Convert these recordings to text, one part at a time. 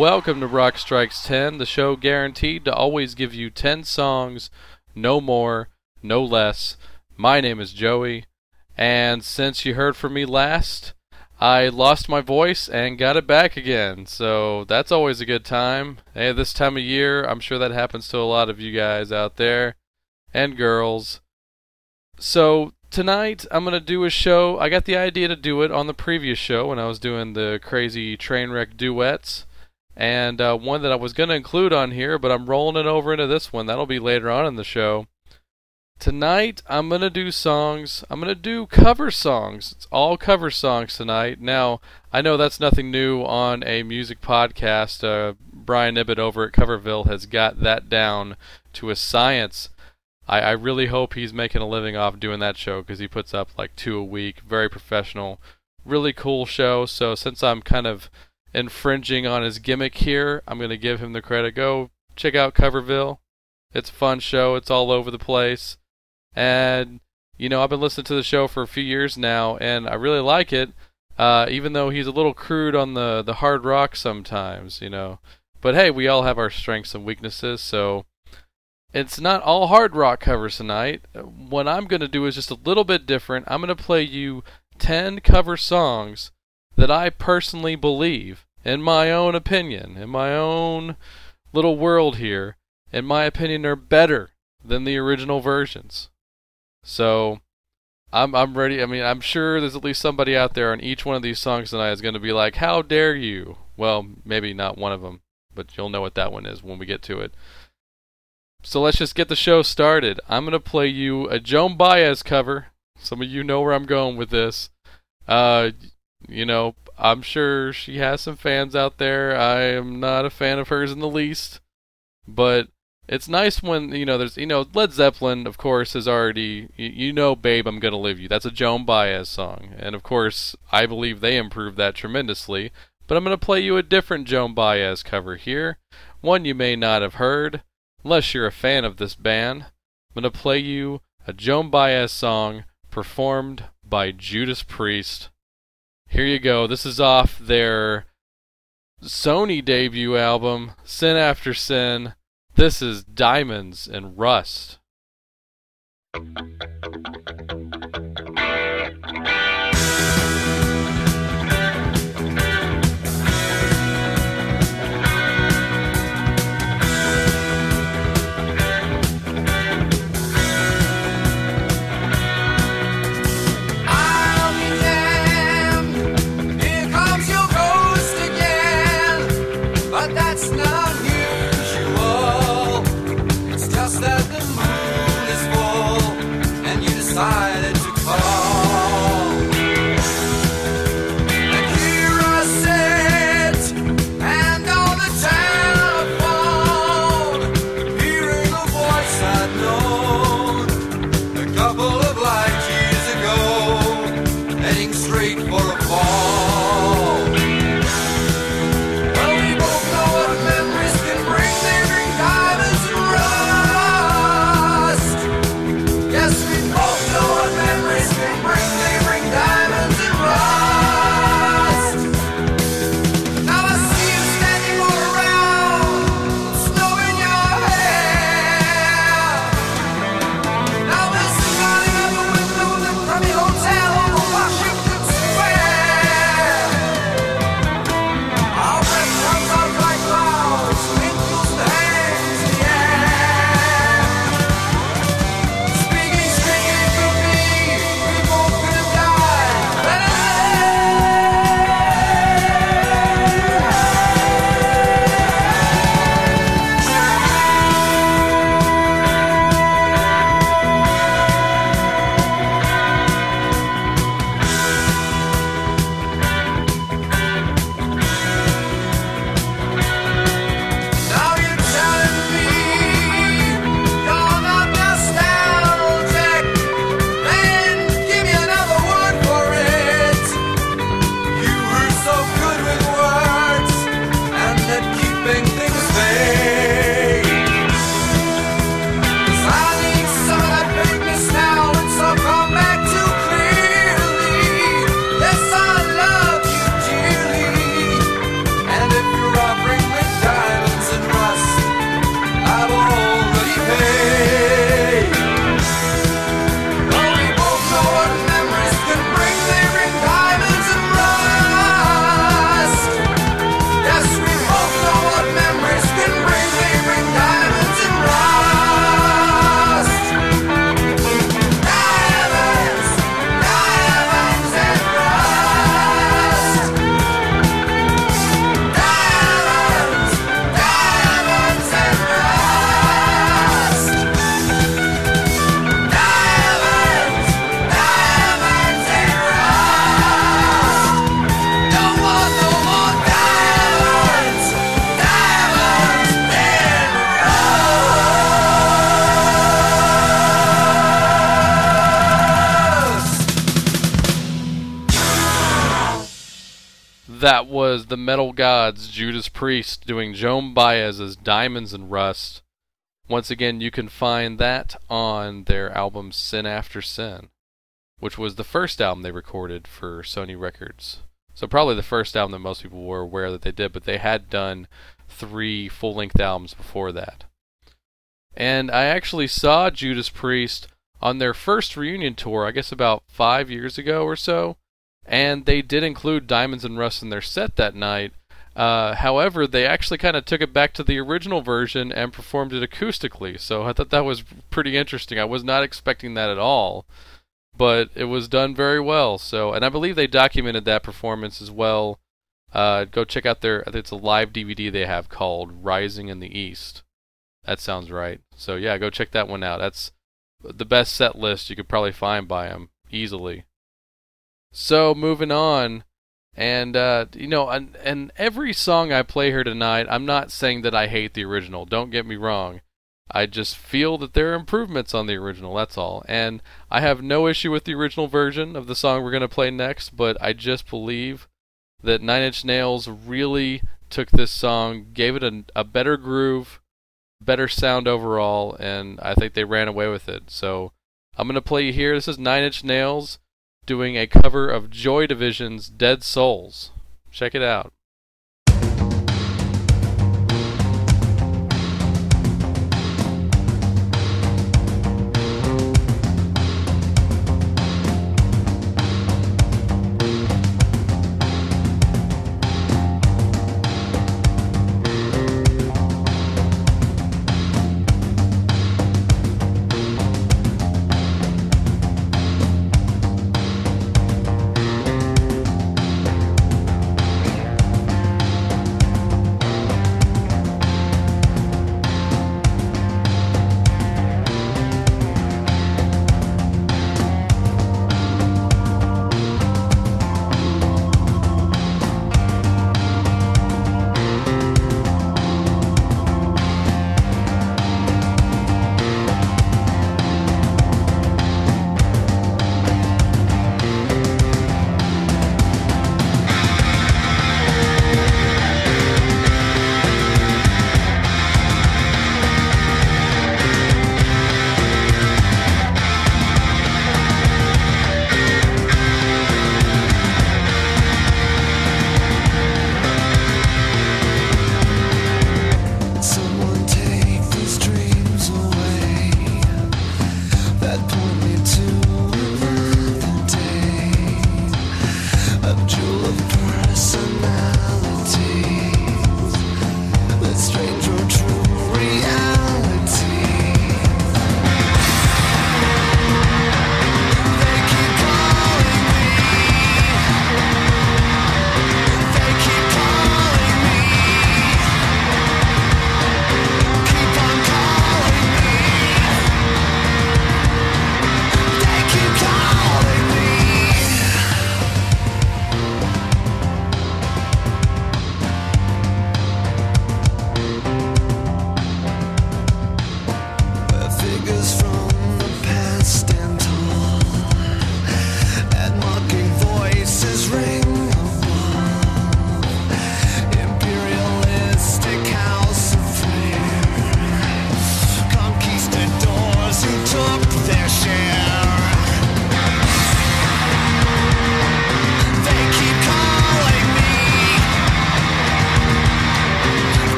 Welcome to Rock Strikes 10, the show guaranteed to always give you 10 songs, no more, no less. My name is Joey, and since you heard from me last, I lost my voice and got it back again, so that's always a good time. Hey, this time of year, I'm sure that happens to a lot of you guys out there, and girls. So, tonight I'm going to do a show. I got the idea to do it on the previous show when I was doing the crazy train wreck duets and uh, one that I was going to include on here, but I'm rolling it over into this one. That'll be later on in the show. Tonight, I'm going to do songs. I'm going to do cover songs. It's all cover songs tonight. Now, I know that's nothing new on a music podcast. Uh, Brian Ibbott over at Coverville has got that down to a science. I, I really hope he's making a living off doing that show because he puts up like two a week. Very professional. Really cool show. So, since I'm kind of infringing on his gimmick here. I'm going to give him the credit. Go check out Coverville. It's a fun show. It's all over the place. And, you know, I've been listening to the show for a few years now, and I really like it, uh, even though he's a little crude on the, the hard rock sometimes, you know. But hey, we all have our strengths and weaknesses, so it's not all hard rock covers tonight. What I'm going to do is just a little bit different. I'm going to play you 10 cover songs that I personally believe, in my own opinion, in my own little world here, in my opinion, are better than the original versions. So, I'm I'm ready. I mean, I'm sure there's at least somebody out there on each one of these songs tonight is going to be like, "How dare you?" Well, maybe not one of them, but you'll know what that one is when we get to it. So let's just get the show started. I'm going to play you a Joan Baez cover. Some of you know where I'm going with this. Uh, you know, I'm sure she has some fans out there. I am not a fan of hers in the least, but it's nice when you know there's you know Led Zeppelin, of course, is already you, know, "Babe, I'm Gonna Leave You." That's a Joan Baez song, and of course, I believe they improved that tremendously. But I'm gonna play you a different Joan Baez cover here, one you may not have heard, unless you're a fan of this band. I'm gonna play you a Joan Baez song performed by Judas Priest. Here you go. This is off their Sony debut album, Sin After Sin. This is Diamonds and Rust. That was the Metal Gods, Judas Priest, doing Joan Baez's Diamonds and Rust. Once again, you can find that on their album Sin After Sin, which was the first album they recorded for Sony Records. So, probably the first album that most people were aware that they did, but they had done three full length albums before that. And I actually saw Judas Priest on their first reunion tour, I guess about five years ago or so, and they did include Diamonds and Rust in their set that night. Uh, however, they actually kind of took it back to the original version and performed it acoustically, so I thought that was pretty interesting. I was not expecting that at all, but it was done very well. So, and I believe they documented that performance as well. Uh, go check out their it's a live DVD they have called "Rising in the East." That sounds right. So yeah, go check that one out. That's the best set list you could probably find by them easily. So moving on, and uh, you know, and, and every song I play here tonight, I'm not saying that I hate the original. Don't get me wrong. I just feel that there are improvements on the original. That's all. And I have no issue with the original version of the song we're going to play next, but I just believe that Nine Inch Nails really took this song, gave it a, a better groove, better sound overall, and I think they ran away with it. So I'm going to play you here. This is Nine Inch Nails doing a cover of Joy Division's Dead Souls. Check it out.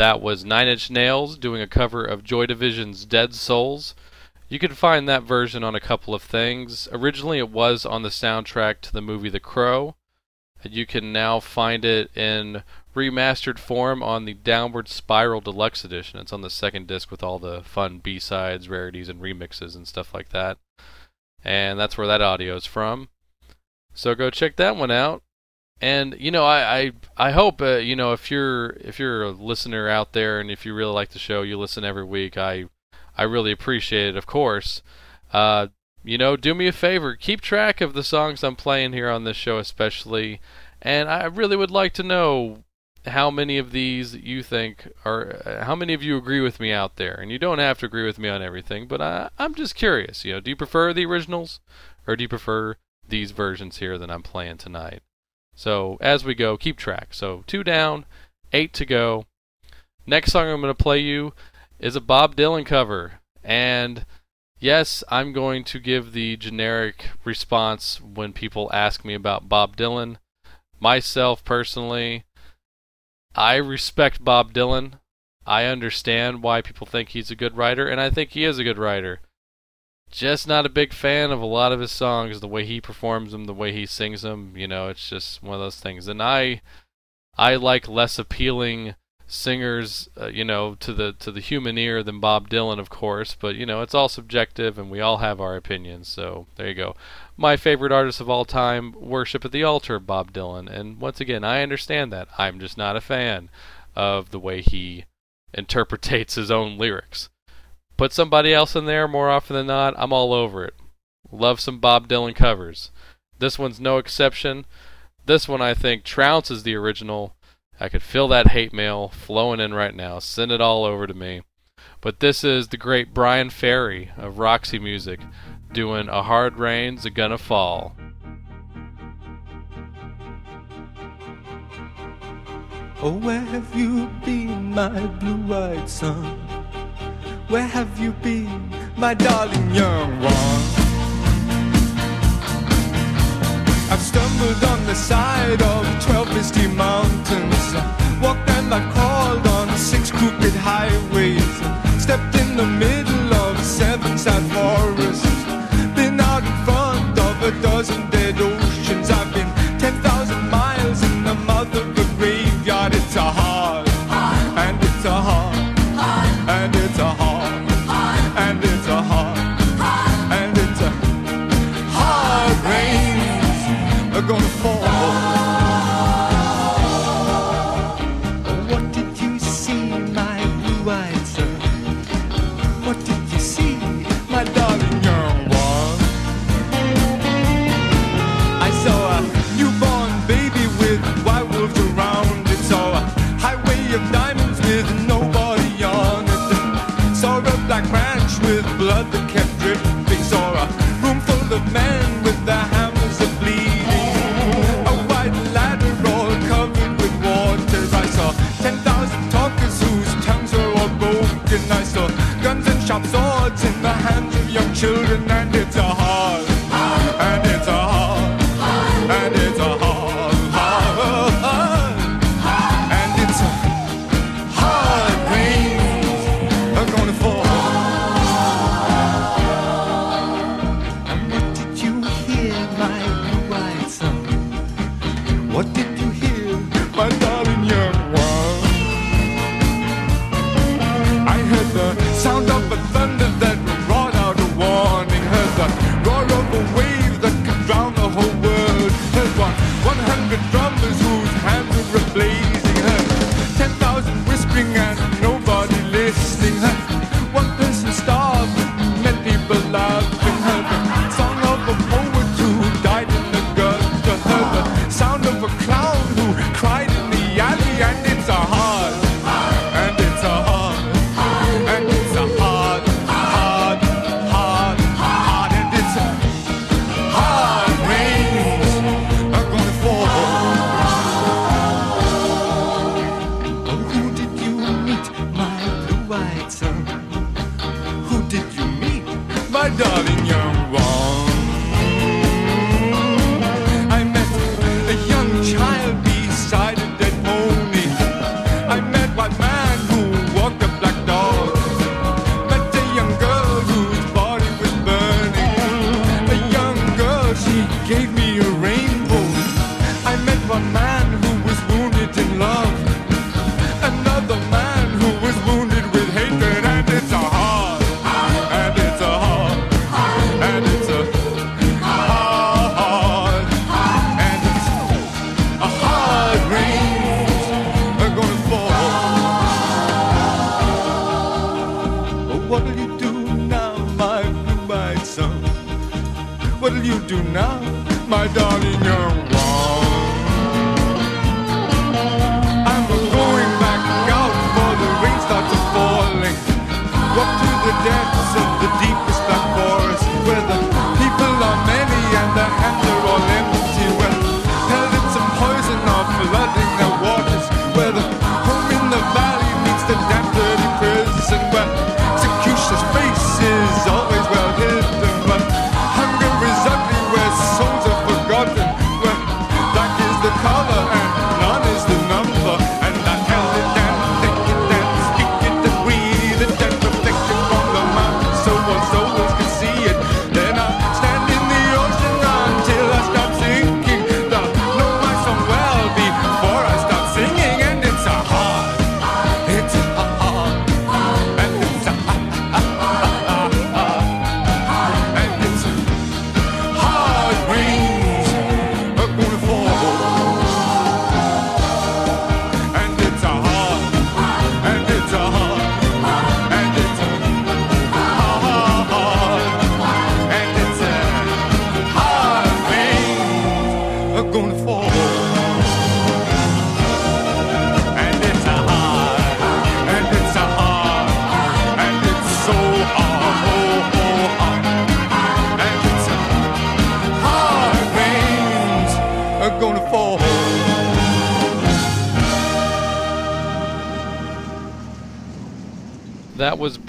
That was Nine Inch Nails doing a cover of Joy Division's Dead Souls. You can find that version on a couple of things. Originally, it was on the soundtrack to the movie The Crow. You can now find it in remastered form on the Downward Spiral Deluxe Edition. It's on the second disc with all the fun B sides, rarities, and remixes and stuff like that. And that's where that audio is from. So go check that one out. And you know, I I, I hope uh, you know if you're if you're a listener out there and if you really like the show, you listen every week. I I really appreciate it, of course. Uh, you know, do me a favor, keep track of the songs I'm playing here on this show, especially. And I really would like to know how many of these you think are, uh, how many of you agree with me out there. And you don't have to agree with me on everything, but I, I'm just curious. You know, do you prefer the originals, or do you prefer these versions here that I'm playing tonight? So as we go, keep track. So two down, eight to go. Next song I'm going to play you is a Bob Dylan cover. And yes, I'm going to give the generic response when people ask me about Bob Dylan. Myself personally, I respect Bob Dylan. I understand why people think he's a good writer, and I think he is a good writer. Just not a big fan of a lot of his songs, the way he performs them, the way he sings them. You know, it's just one of those things. And I, I like less appealing singers, uh, you know, to the to the human ear than Bob Dylan, of course. But you know, it's all subjective, and we all have our opinions. So there you go. My favorite artist of all time, worship at the altar, Bob Dylan. And once again, I understand that. I'm just not a fan of the way he interpretates his own lyrics. Put somebody else in there more often than not, I'm all over it. Love some Bob Dylan covers. This one's no exception. This one I think trounces the original I could feel that hate mail flowing in right now. Send it all over to me. But this is the great Bryan Ferry of Roxy Music doing A Hard Rain's a Gonna Fall. Oh, where have you been, my blue-eyed son? Where have you been, my darling young one? I've stumbled on the side of twelve misty mountains. Walked and I crawled on six crooked highways. Stepped in the middle of seven sad forests. Been out in front of a dozen dead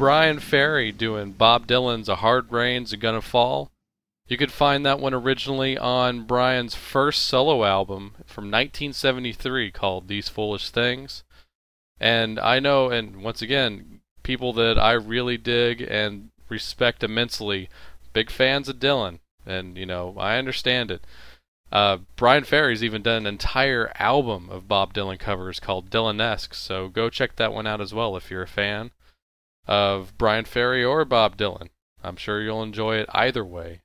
Bryan Ferry doing Bob Dylan's A Hard Rain's a Gonna Fall. You could find that one originally on Bryan's first solo album from 1973 called These Foolish Things. And I know, and once again, people that I really dig and respect immensely, big fans of Dylan. And, you know, I understand it. Uh, Bryan Ferry's even done an entire album of Bob Dylan covers called Dylanesque, so go check that one out as well if you're a fan of Bryan Ferry or Bob Dylan. I'm sure you'll enjoy it either way.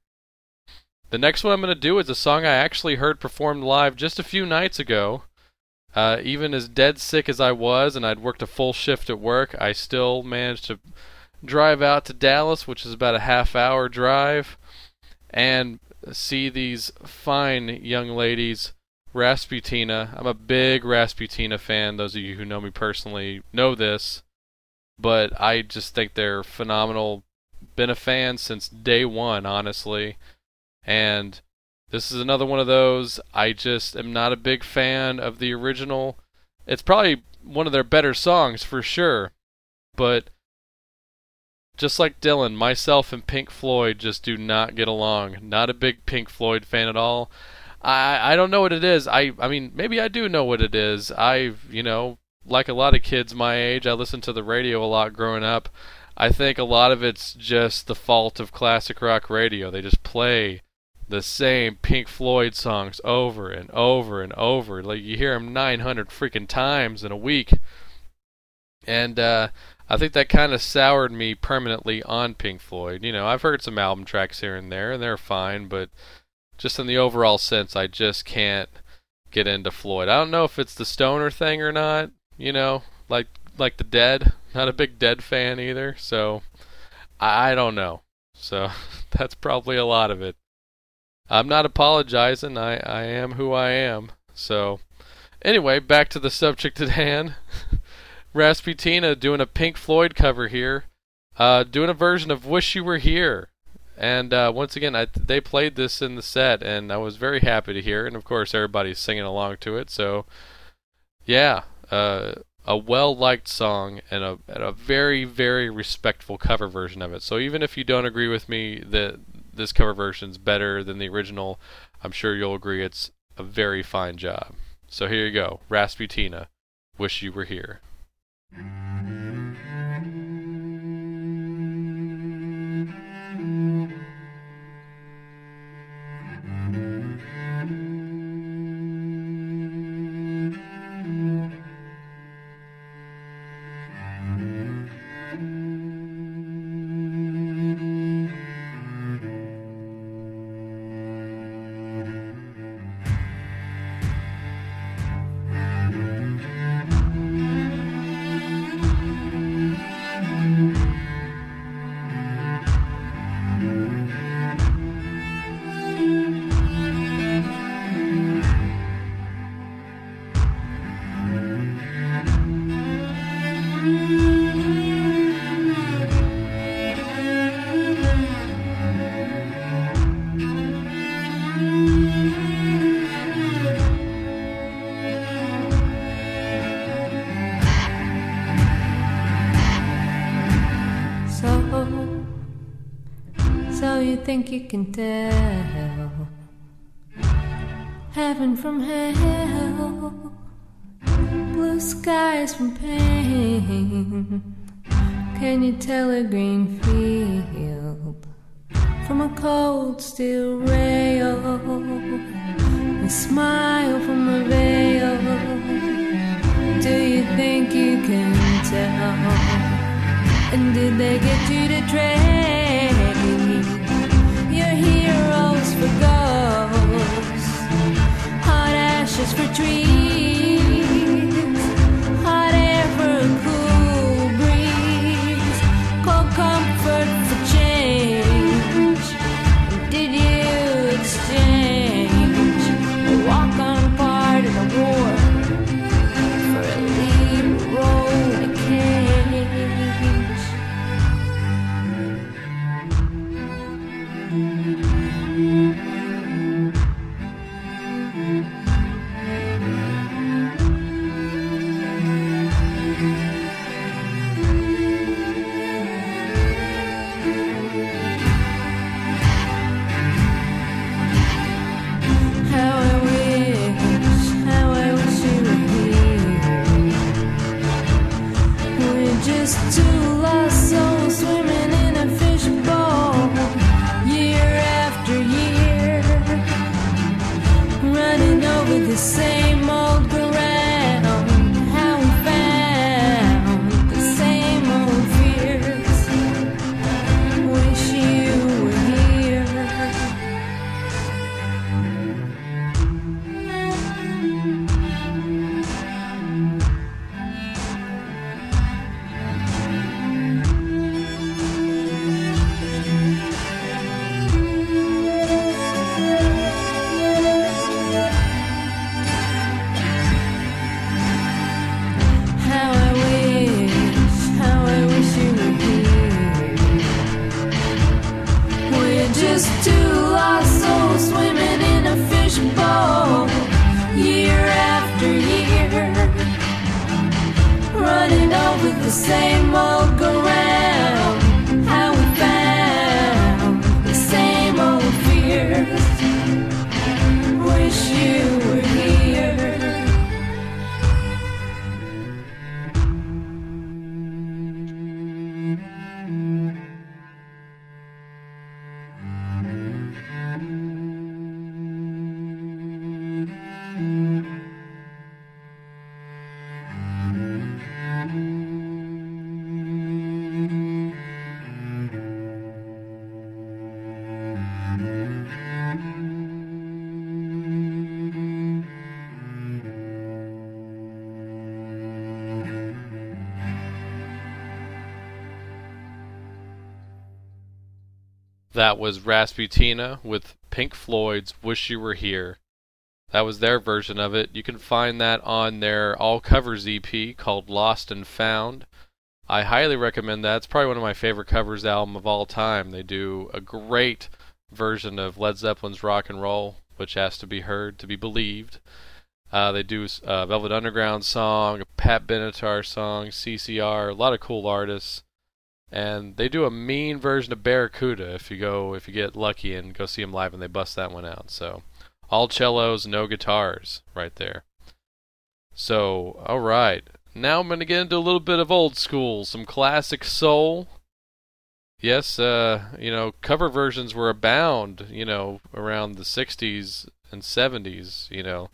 The next one I'm going to do is a song I actually heard performed live just a few nights ago. Uh, even as dead sick as I was, and I'd worked a full shift at work, I still managed to drive out to Dallas, which is about a half hour drive, and see these fine young ladies, Rasputina. I'm a big Rasputina fan. Those of you who know me personally know this but I just think they're phenomenal. Been a fan since day one, honestly. And this is another one of those. I just am not a big fan of the original. It's probably one of their better songs for sure. But just like Dylan, myself and Pink Floyd just do not get along. Not a big Pink Floyd fan at all. I I don't know what it is. I I mean maybe I do know what it is. I've you know like a lot of kids my age, I listened to the radio a lot growing up. I think a lot of it's just the fault of classic rock radio. They just play the same Pink Floyd songs over and over and over. Like you hear them 900 freaking times in a week. And uh, I think that kind of soured me permanently on Pink Floyd. You know, I've heard some album tracks here and there, and they're fine, but just in the overall sense, I just can't get into Floyd. I don't know if it's the stoner thing or not. You know, like like the Dead. Not a big Dead fan either, so I, don't know. So that's probably a lot of it. I'm not apologizing. I I am who I am. So anyway, back to the subject at hand. Rasputina doing a Pink Floyd cover here, uh, doing a version of "Wish You Were Here." And uh, once again, I, they played this in the set, and I was very happy to hear. And of course, everybody's singing along to it. So, yeah, uh, a well liked song and a, and a very, very respectful cover version of it. So even if you don't agree with me that this cover version is better than the original, I'm sure you'll agree it's a very fine job. So here you go Rasputina. Wish you were here. Mm-hmm. Can tell heaven from hell, blue skies from pain? Can you tell a green That was Rasputina with Pink Floyd's Wish You Were Here. That was their version of it. You can find that on their all covers EP called Lost and Found. I highly recommend that. It's probably one of my favorite covers album of all time. They do a great version of Led Zeppelin's Rock and Roll, which has to be heard to be believed. Uh, they do a Velvet Underground song, a Pat Benatar song, CCR, a lot of cool artists and they do a mean version of Barracuda if you go if you get lucky and go see them live and they bust that one out. So all cellos, no guitars, right there. So all right, now I'm gonna get into a little bit of old school, some classic soul. Yes, uh, you know, cover versions were abound, you know, around the 60s and 70s, you know.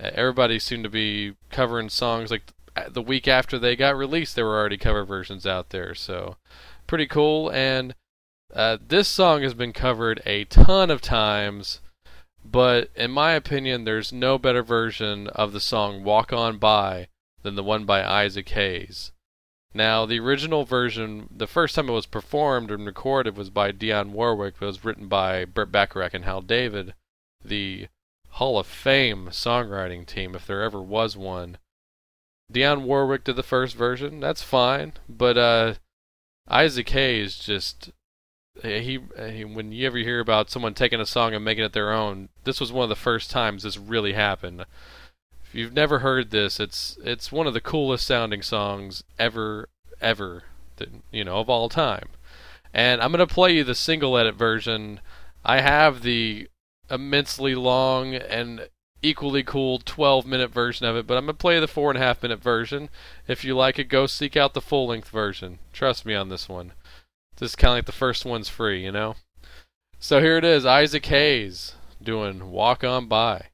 Everybody seemed to be covering songs like the week after they got released, there were already cover versions out there. So, pretty cool. And uh, this song has been covered a ton of times, but in my opinion, there's no better version of the song "Walk On By" than the one by Isaac Hayes. Now, the original version, the first time it was performed and recorded was by Dionne Warwick, but it was written by Burt Bacharach and Hal David, the Hall of Fame songwriting team, if there ever was one. Dionne Warwick did the first version. That's fine, but uh, Isaac Hayes just he, he when you ever hear about someone taking a song and making it their own, this was one of the first times this really happened. If you've never heard this, it's it's one of the coolest sounding songs ever ever that you know of all time. And I'm to play you the single edit version. I have the immensely long and equally cool 12 minute version of it, but I'm going to play the 4.5 minute version. If you like it, go seek out the full length version. Trust me on this one. This is kind of like the first one's free, you know? So here it is Isaac Hayes doing Walk On By.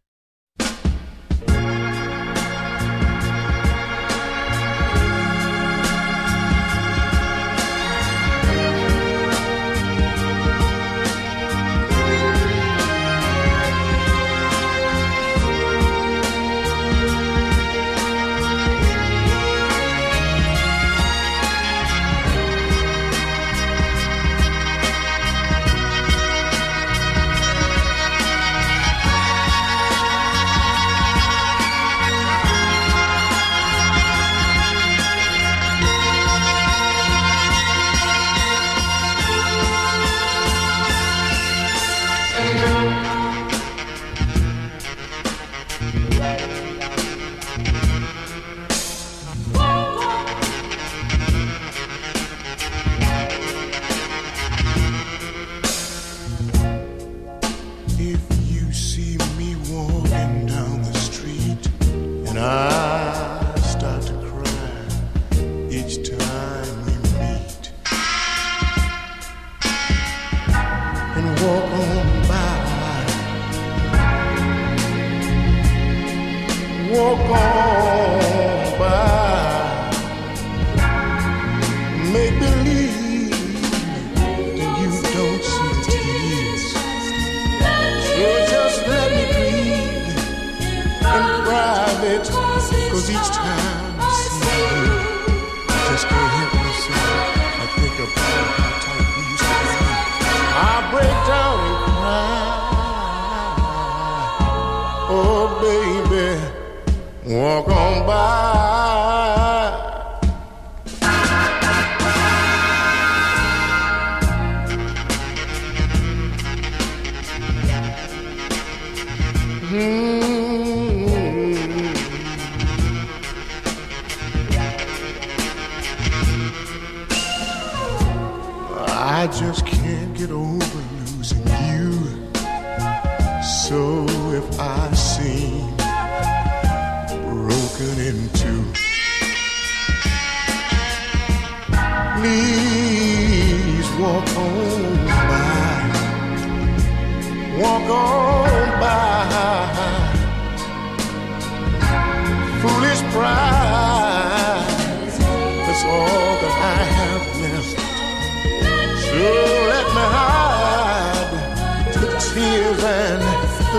Oh, baby, walk on by.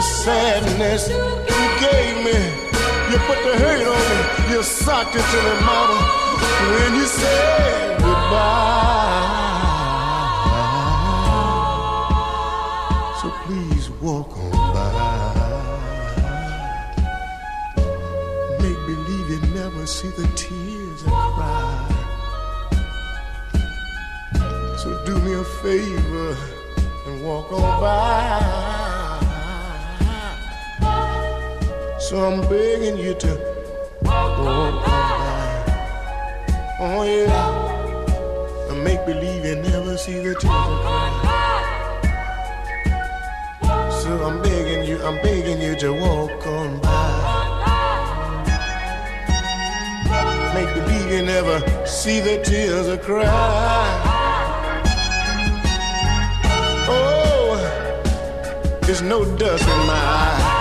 The sadness you gave me. You put the hurt on me. You socked it to me, mama, when you said goodbye. So please walk on by. Make believe you never see the tears I cry. So do me a favor and walk on by. So I'm begging you to walk on by. Oh yeah. And make believe you never see the tears I cry. So I'm begging you, I'm begging you to walk on by. Make believe you never see the tears I cry. Oh, there's no dust in my eye.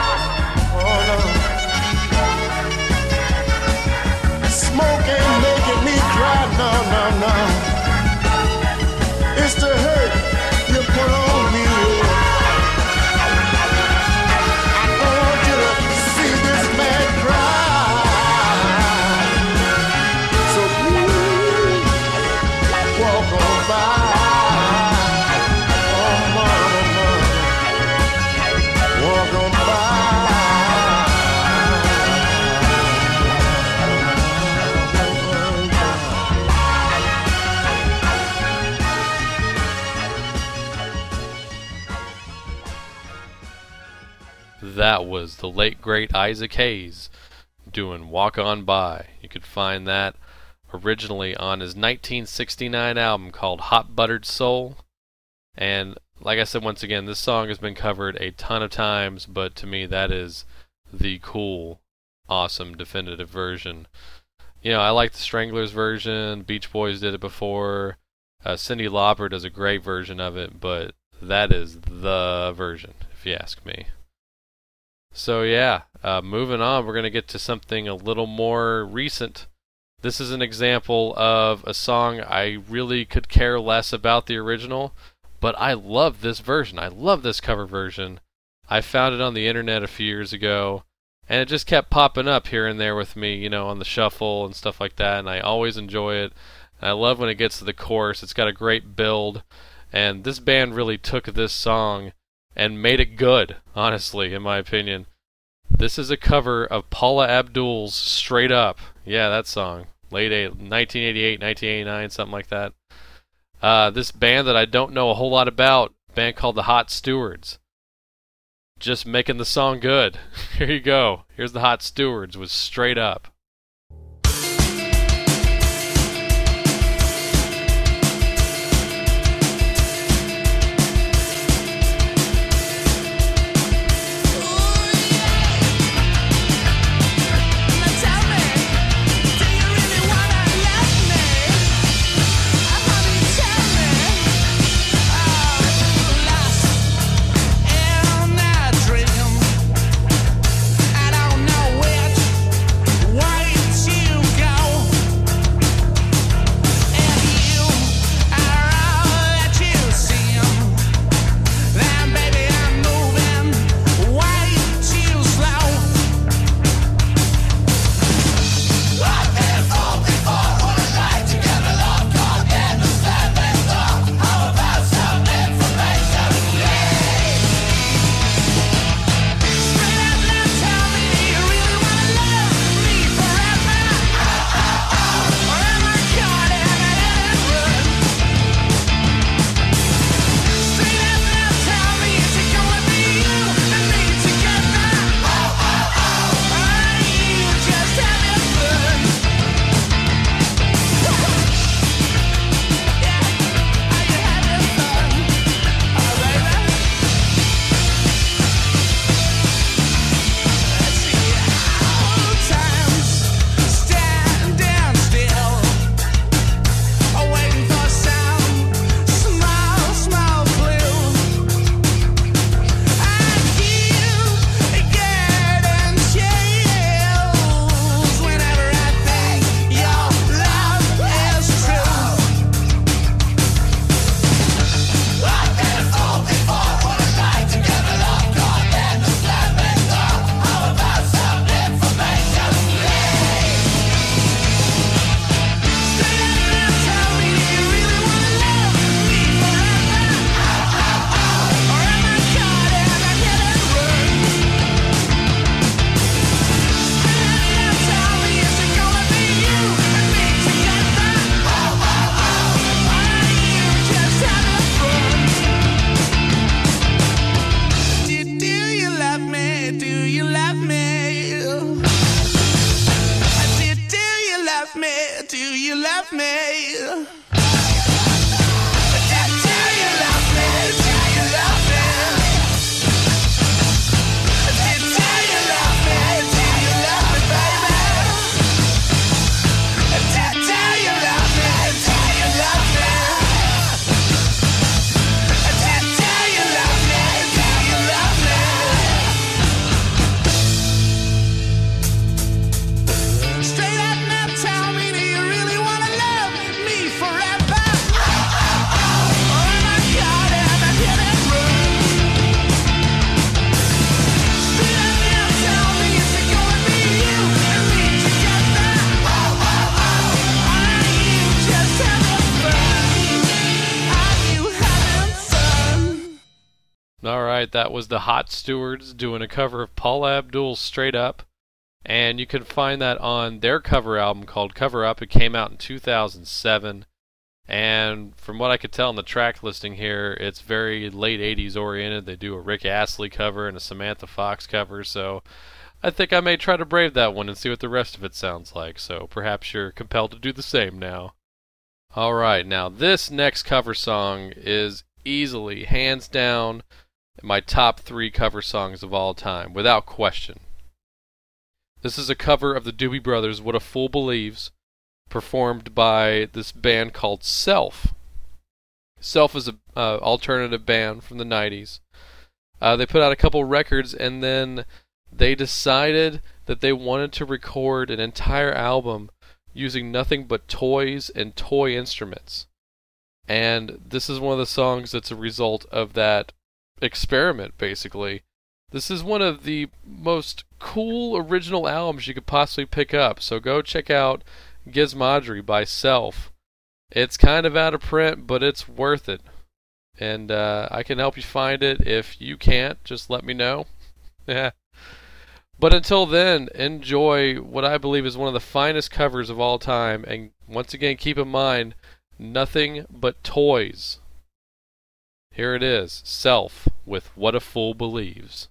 The late great Isaac Hayes doing Walk On By. You could find that originally on his 1969 album called Hot Buttered Soul. And like I said once again, this song has been covered a ton of times, but to me that is the cool, awesome, definitive version. You know, I like the Stranglers version. Beach Boys did it before. Uh, Cyndi Lauper does a great version of it, but that is the version, if you ask me. So yeah, uh, moving on, we're gonna get to something a little more recent. This is an example of a song I really could care less about the original, but I love this version. I love this cover version. I found it on the internet a few years ago, and it just kept popping up here and there with me, you know, on the shuffle and stuff like that, and I always enjoy it. And I love when it gets to the chorus. It's got a great build, and this band really took this song and made it good, honestly, in my opinion. This is a cover of Paula Abdul's Straight Up. Yeah, that song. Late eight, 1988, 1989, something like that. Uh, this band that I don't know a whole lot about, band called the Hot Stewards. Just making the song good. Here you go. Here's the Hot Stewards with Straight Up. That was the Hot Stewards doing a cover of Paul Abdul's Straight Up. And you can find that on their cover album called Cover Up. It came out in 2007. And from what I could tell in the track listing here, it's very late 80s oriented. They do a Rick Astley cover and a Samantha Fox cover. So I think I may try to brave that one and see what the rest of it sounds like, so perhaps you're compelled to do the same now. Alright, now this next cover song is easily, hands down, my top three cover songs of all time, without question. This is a cover of the Doobie Brothers' What a Fool Believes, performed by this band called Self. Self is an uh, alternative band from the 90s. Uh, they put out a couple records and then they decided that they wanted to record an entire album using nothing but toys and toy instruments. And this is one of the songs that's a result of that experiment, basically. This is one of the most cool original albums you could possibly pick up, so go check out Gizmodgery by Self. It's kind of out of print, but it's worth it. And uh, I can help you find it. If you can't, just let me know. Yeah. But until then, enjoy what I believe is one of the finest covers of all time. And once again, keep in mind nothing but toys. Here it is Self with What a Fool Believes.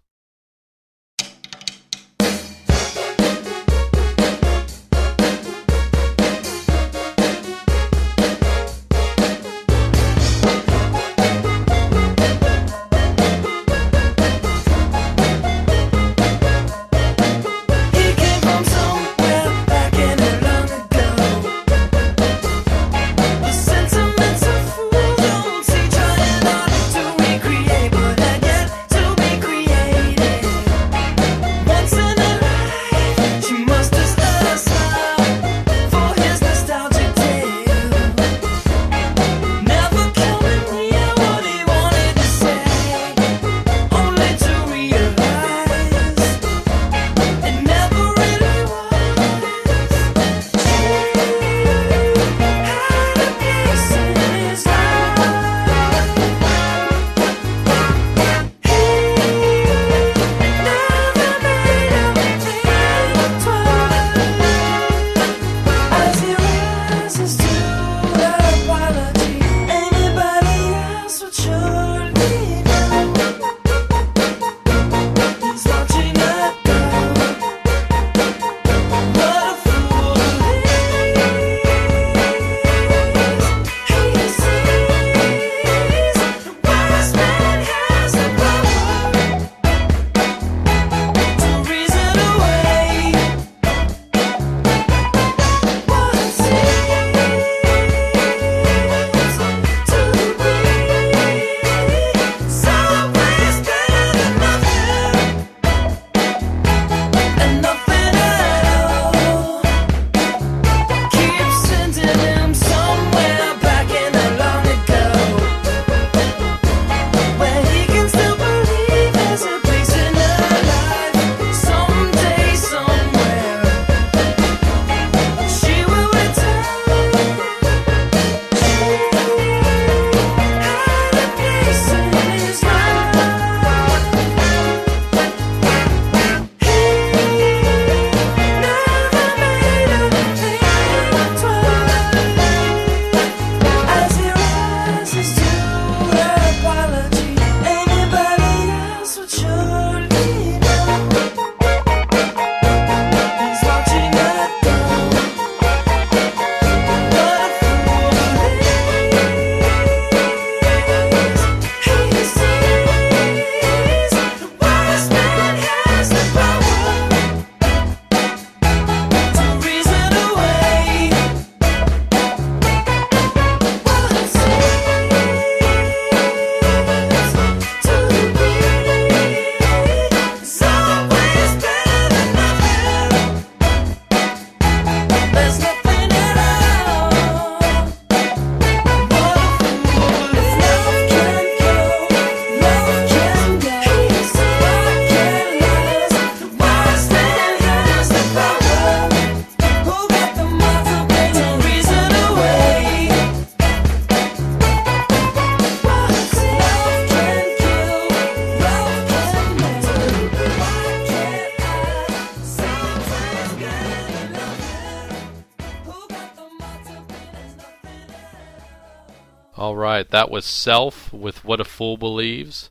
Right, that was Self with What a Fool Believes.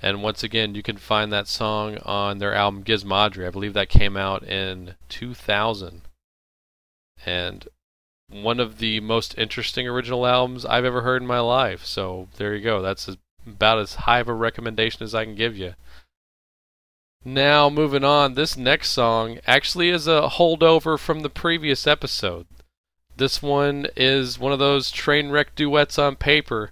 And once again, you can find that song on their album Gizmodgery. I believe that came out in 2000. And one of the most interesting original albums I've ever heard in my life. So there you go. That's about as high of a recommendation as I can give you. Now, moving on, this next song actually is a holdover from the previous episode. This one is one of those train wreck duets on paper,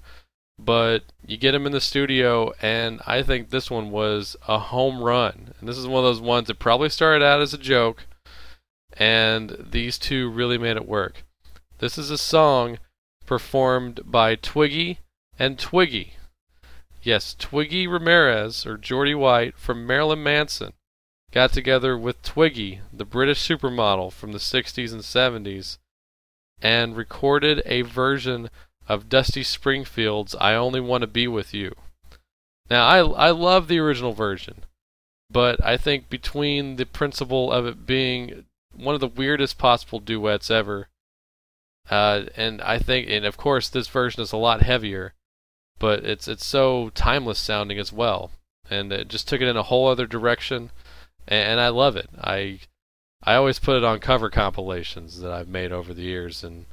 but you get them in the studio, and I think this one was a home run. And this is one of those ones that probably started out as a joke, and these two really made it work. This is a song performed by Twiggy and Twiggy. Yes, Twiggy Ramirez, or Geordie White, from Marilyn Manson, got together with Twiggy, the British supermodel from the 60s and 70s, and recorded a version of Dusty Springfield's I Only Want to Be With You. Now, I, I love the original version, but I think between the principle of it being one of the weirdest possible duets ever, uh, and I think, and of course, this version is a lot heavier, but it's it's so timeless sounding as well, and it just took it in a whole other direction, and, and I love it. I I always put it on cover compilations that I've made over the years, and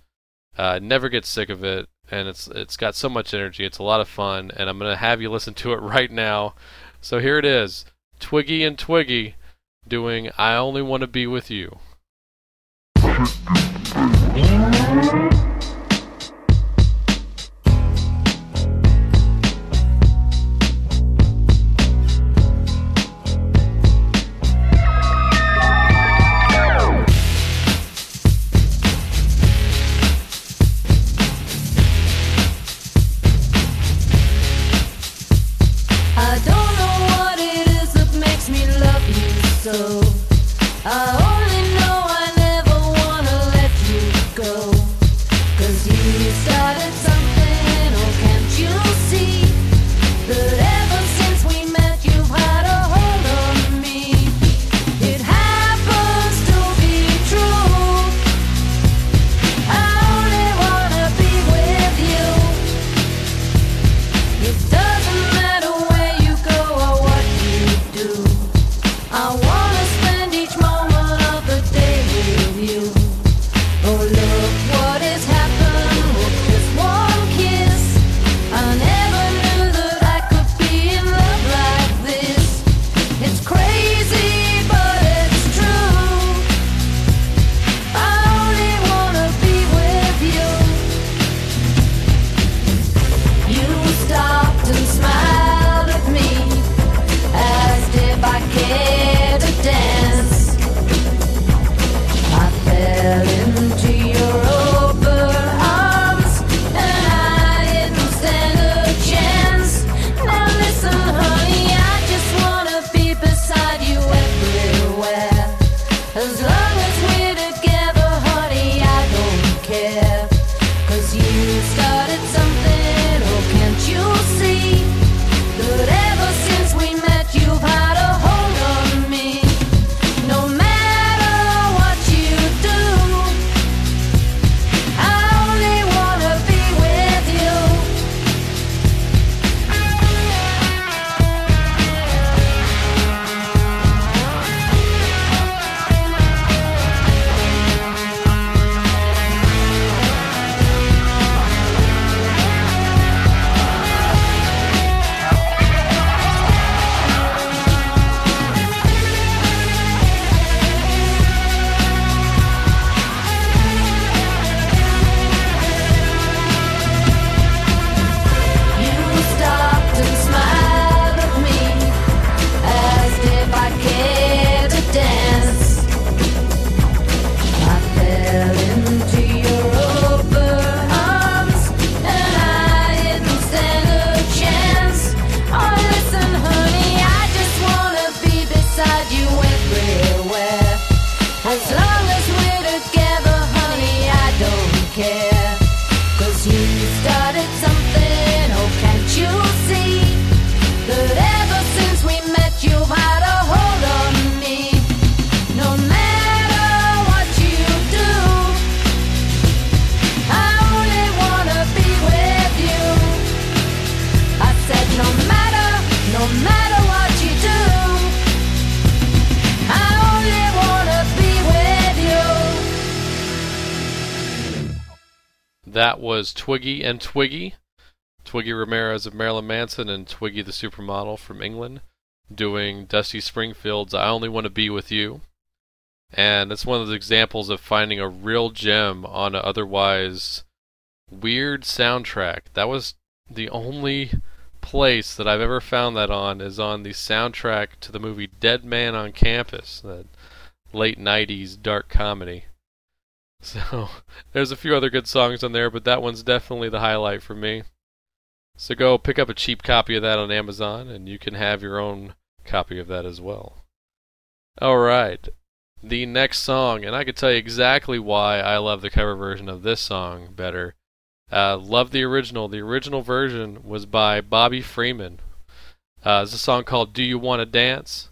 uh, never get sick of it. And it's it's got so much energy. It's a lot of fun, and I'm gonna have you listen to it right now. So here it is, Twiggy and Twiggy doing "I Only Want to Be with You." look you went. That was Twiggy and Twiggy. Twiggy Ramirez of Marilyn Manson and Twiggy the Supermodel from England doing Dusty Springfield's I Only Want to Be With You. And it's one of the examples of finding a real gem on an otherwise weird soundtrack. That was the only place that I've ever found that on is on the soundtrack to the movie Dead Man on Campus, that late 90s dark comedy. So, there's a few other good songs on there, but that one's definitely the highlight for me. So go pick up a cheap copy of that on Amazon and you can have your own copy of that as well. Alright, the next song, and I can tell you exactly why I love the cover version of this song better. Uh, love the original. The original version was by Bobby Freeman. Uh, it's a song called Do You Want to Dance?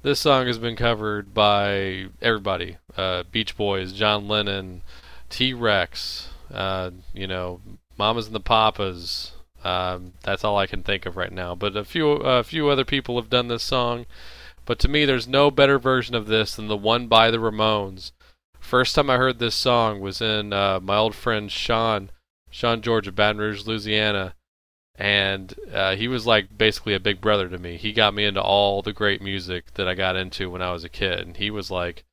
This song has been covered by everybody uh, Beach Boys, John Lennon, T Rex, uh, you know, Mamas and the Papas. Um, that's all I can think of right now. But a few, a few other people have done this song. But to me, there's no better version of this than the one by the Ramones. First time I heard this song was in uh, my old friend Sean, Sean George of Baton Rouge, Louisiana, and uh, he was like basically a big brother to me. He got me into all the great music that I got into when I was a kid, and he was like,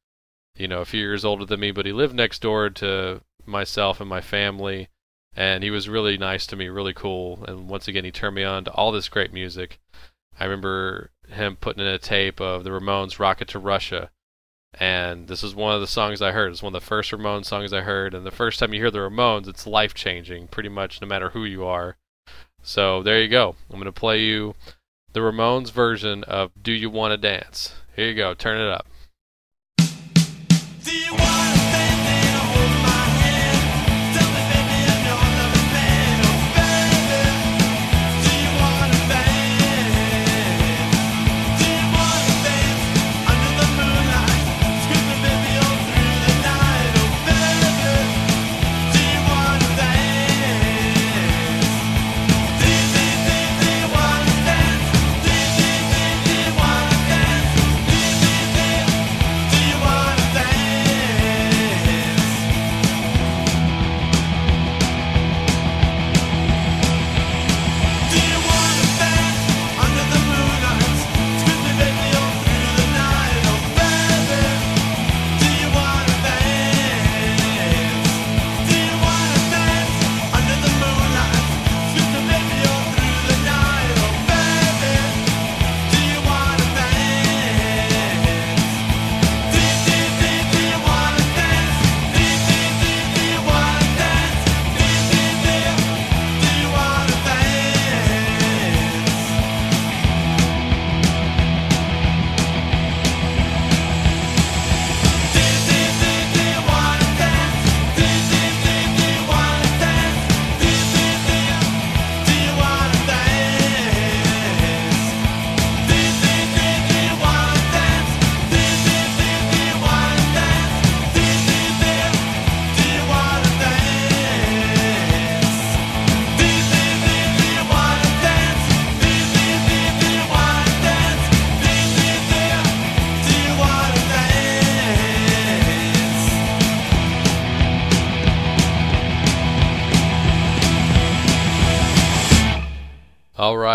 you know, a few years older than me, but he lived next door to myself and my family, and he was really nice to me, really cool. And once again, he turned me on to all this great music. I remember him putting in a tape of the Ramones' "Rocket to Russia." And this is one of the songs I heard. It's one of the first Ramones songs I heard. And the first time you hear the Ramones, it's life changing, pretty much no matter who you are. So there you go. I'm going to play you the Ramones version of Do You Want to Dance? Here you go. Turn it up.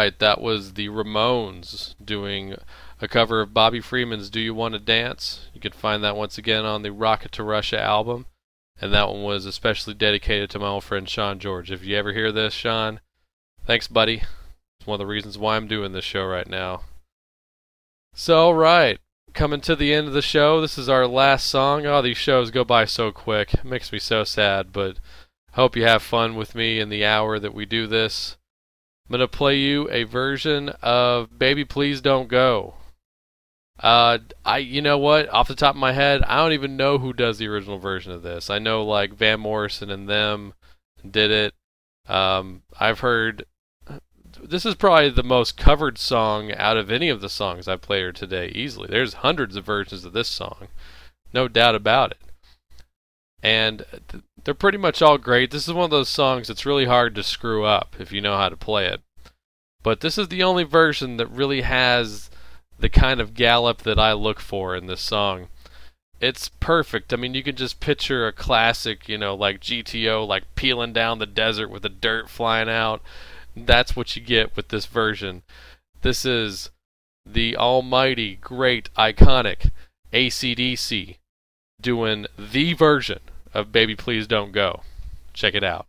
Right, that was the Ramones doing a cover of Bobby Freeman's Do You Want to Dance? You can find that once again on the Rocket to Russia album. And that one was especially dedicated to my old friend Sean George. If you ever hear this, Sean, thanks, buddy. It's one of the reasons why I'm doing this show right now. So, right, coming to the end of the show. This is our last song. Oh, these shows go by so quick. It makes me so sad, but hope you have fun with me in the hour that we do this. I'm going to play you a version of Baby Please Don't Go. Uh, I, you know what? Off the top of my head, I don't even know who does the original version of this. I know like Van Morrison and them did it. Um, I've heard this is probably the most covered song out of any of the songs I've played here today, easily. There's hundreds of versions of this song, no doubt about it. And th- they're pretty much all great. This is one of those songs that's really hard to screw up if you know how to play it. But this is the only version that really has the kind of gallop that I look for in this song. it's perfect. I mean, you can just picture a classic, you know, like GTO, like peeling down the desert with the dirt flying out. That's what you get with this version. This is the almighty, great, iconic ACDC doing the version of Baby Please Don't Go. Check it out.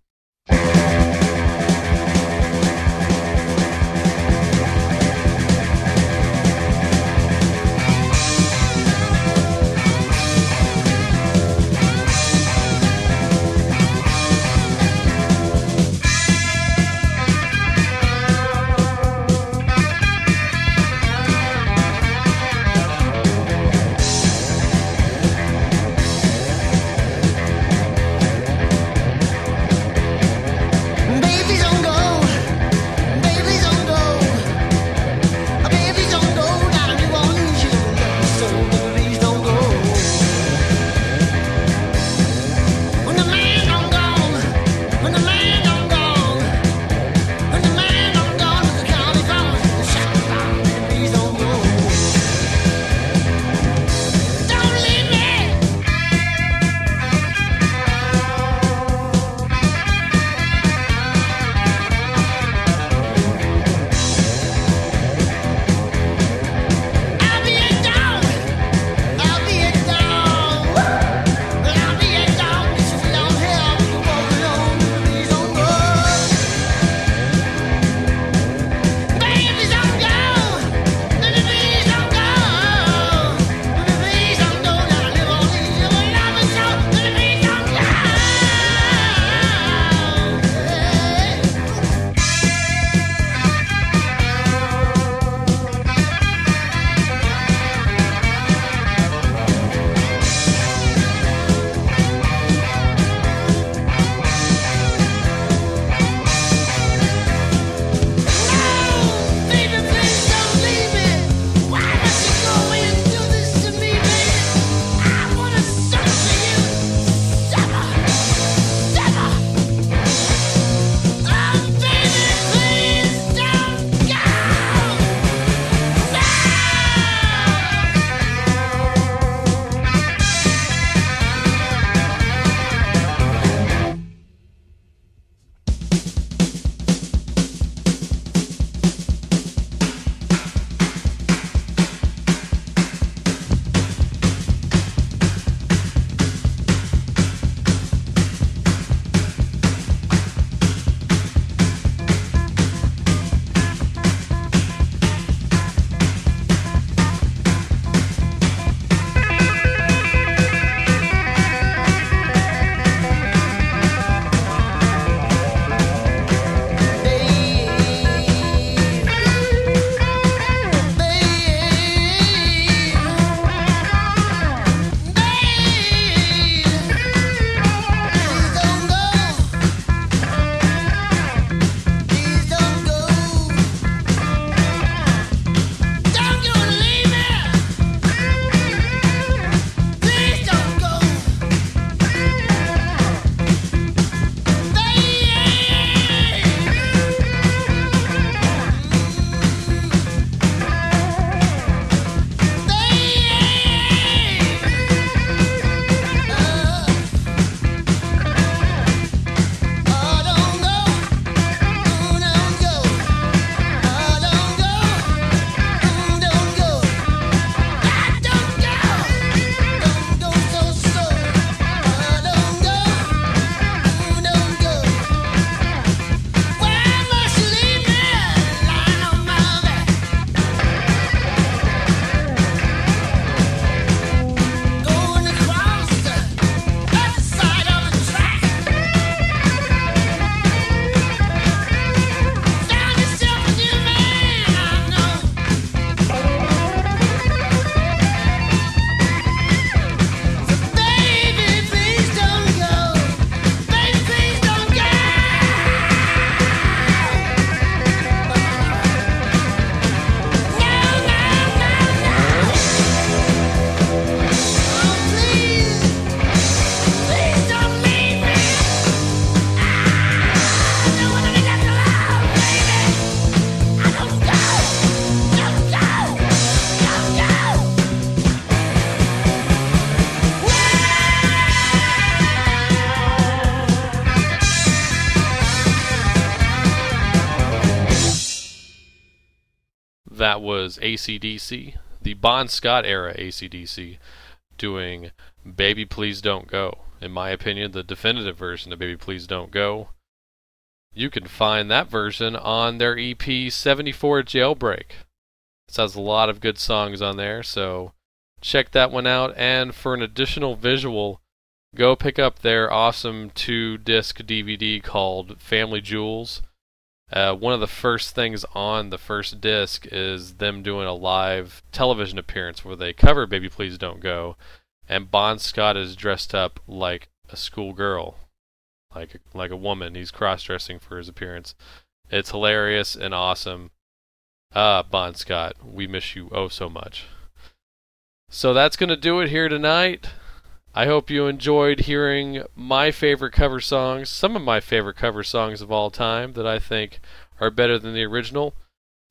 Was ACDC, the Bon Scott era ACDC, doing Baby Please Don't Go. In my opinion, the definitive version of Baby Please Don't Go. You can find that version on their EP 74 Jailbreak. It has a lot of good songs on there, so check that one out. And for an additional visual, go pick up their awesome two disc DVD called Family Jewels. Uh, one of the first things on the first disc is them doing a live television appearance where they cover Baby Please Don't Go, and Bon Scott is dressed up like a schoolgirl, like like a woman. He's cross dressing for his appearance. It's hilarious and awesome. Ah, Bon Scott, we miss you oh so much. So that's going to do it here tonight. I hope you enjoyed hearing my favorite cover songs, some of my favorite cover songs of all time that I think are better than the original.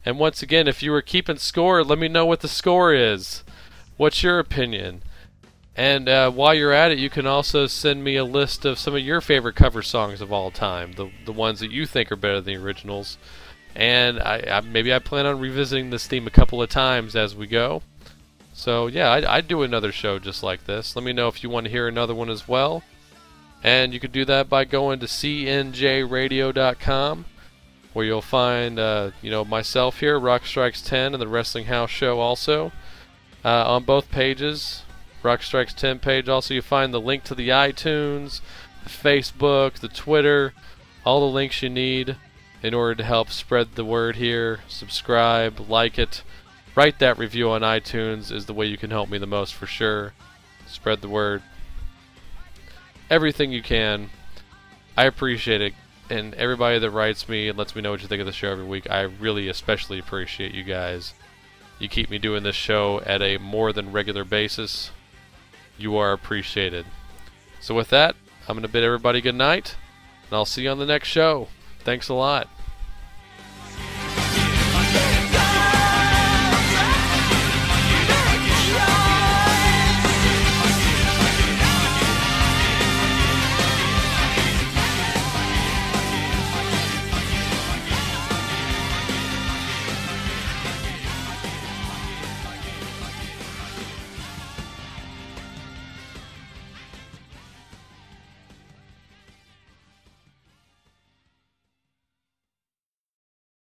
And once again, if you were keeping score, let me know what the score is. What's your opinion? And uh, while you're at it, you can also send me a list of some of your favorite cover songs of all time, the the ones that you think are better than the originals. And I, I maybe I plan on revisiting this theme a couple of times as we go. So yeah, I'd, I'd do another show just like this. Let me know if you want to hear another one as well. And you can do that by going to cnjradio.com, where you'll find uh, you know myself here, Rock Strikes 10, and the Wrestling House Show also uh, on both pages. Rock Strikes 10 page. Also, you find the link to the iTunes, the Facebook, the Twitter, all the links you need in order to help spread the word here. Subscribe, like it, write that review on iTunes is the way you can help me the most for sure. Spread the word. Everything you can. I appreciate it. And everybody that writes me and lets me know what you think of the show every week, I really especially appreciate you guys. You keep me doing this show at a more than regular basis. You are appreciated. So, with that, I'm going to bid everybody good night, and I'll see you on the next show. Thanks a lot.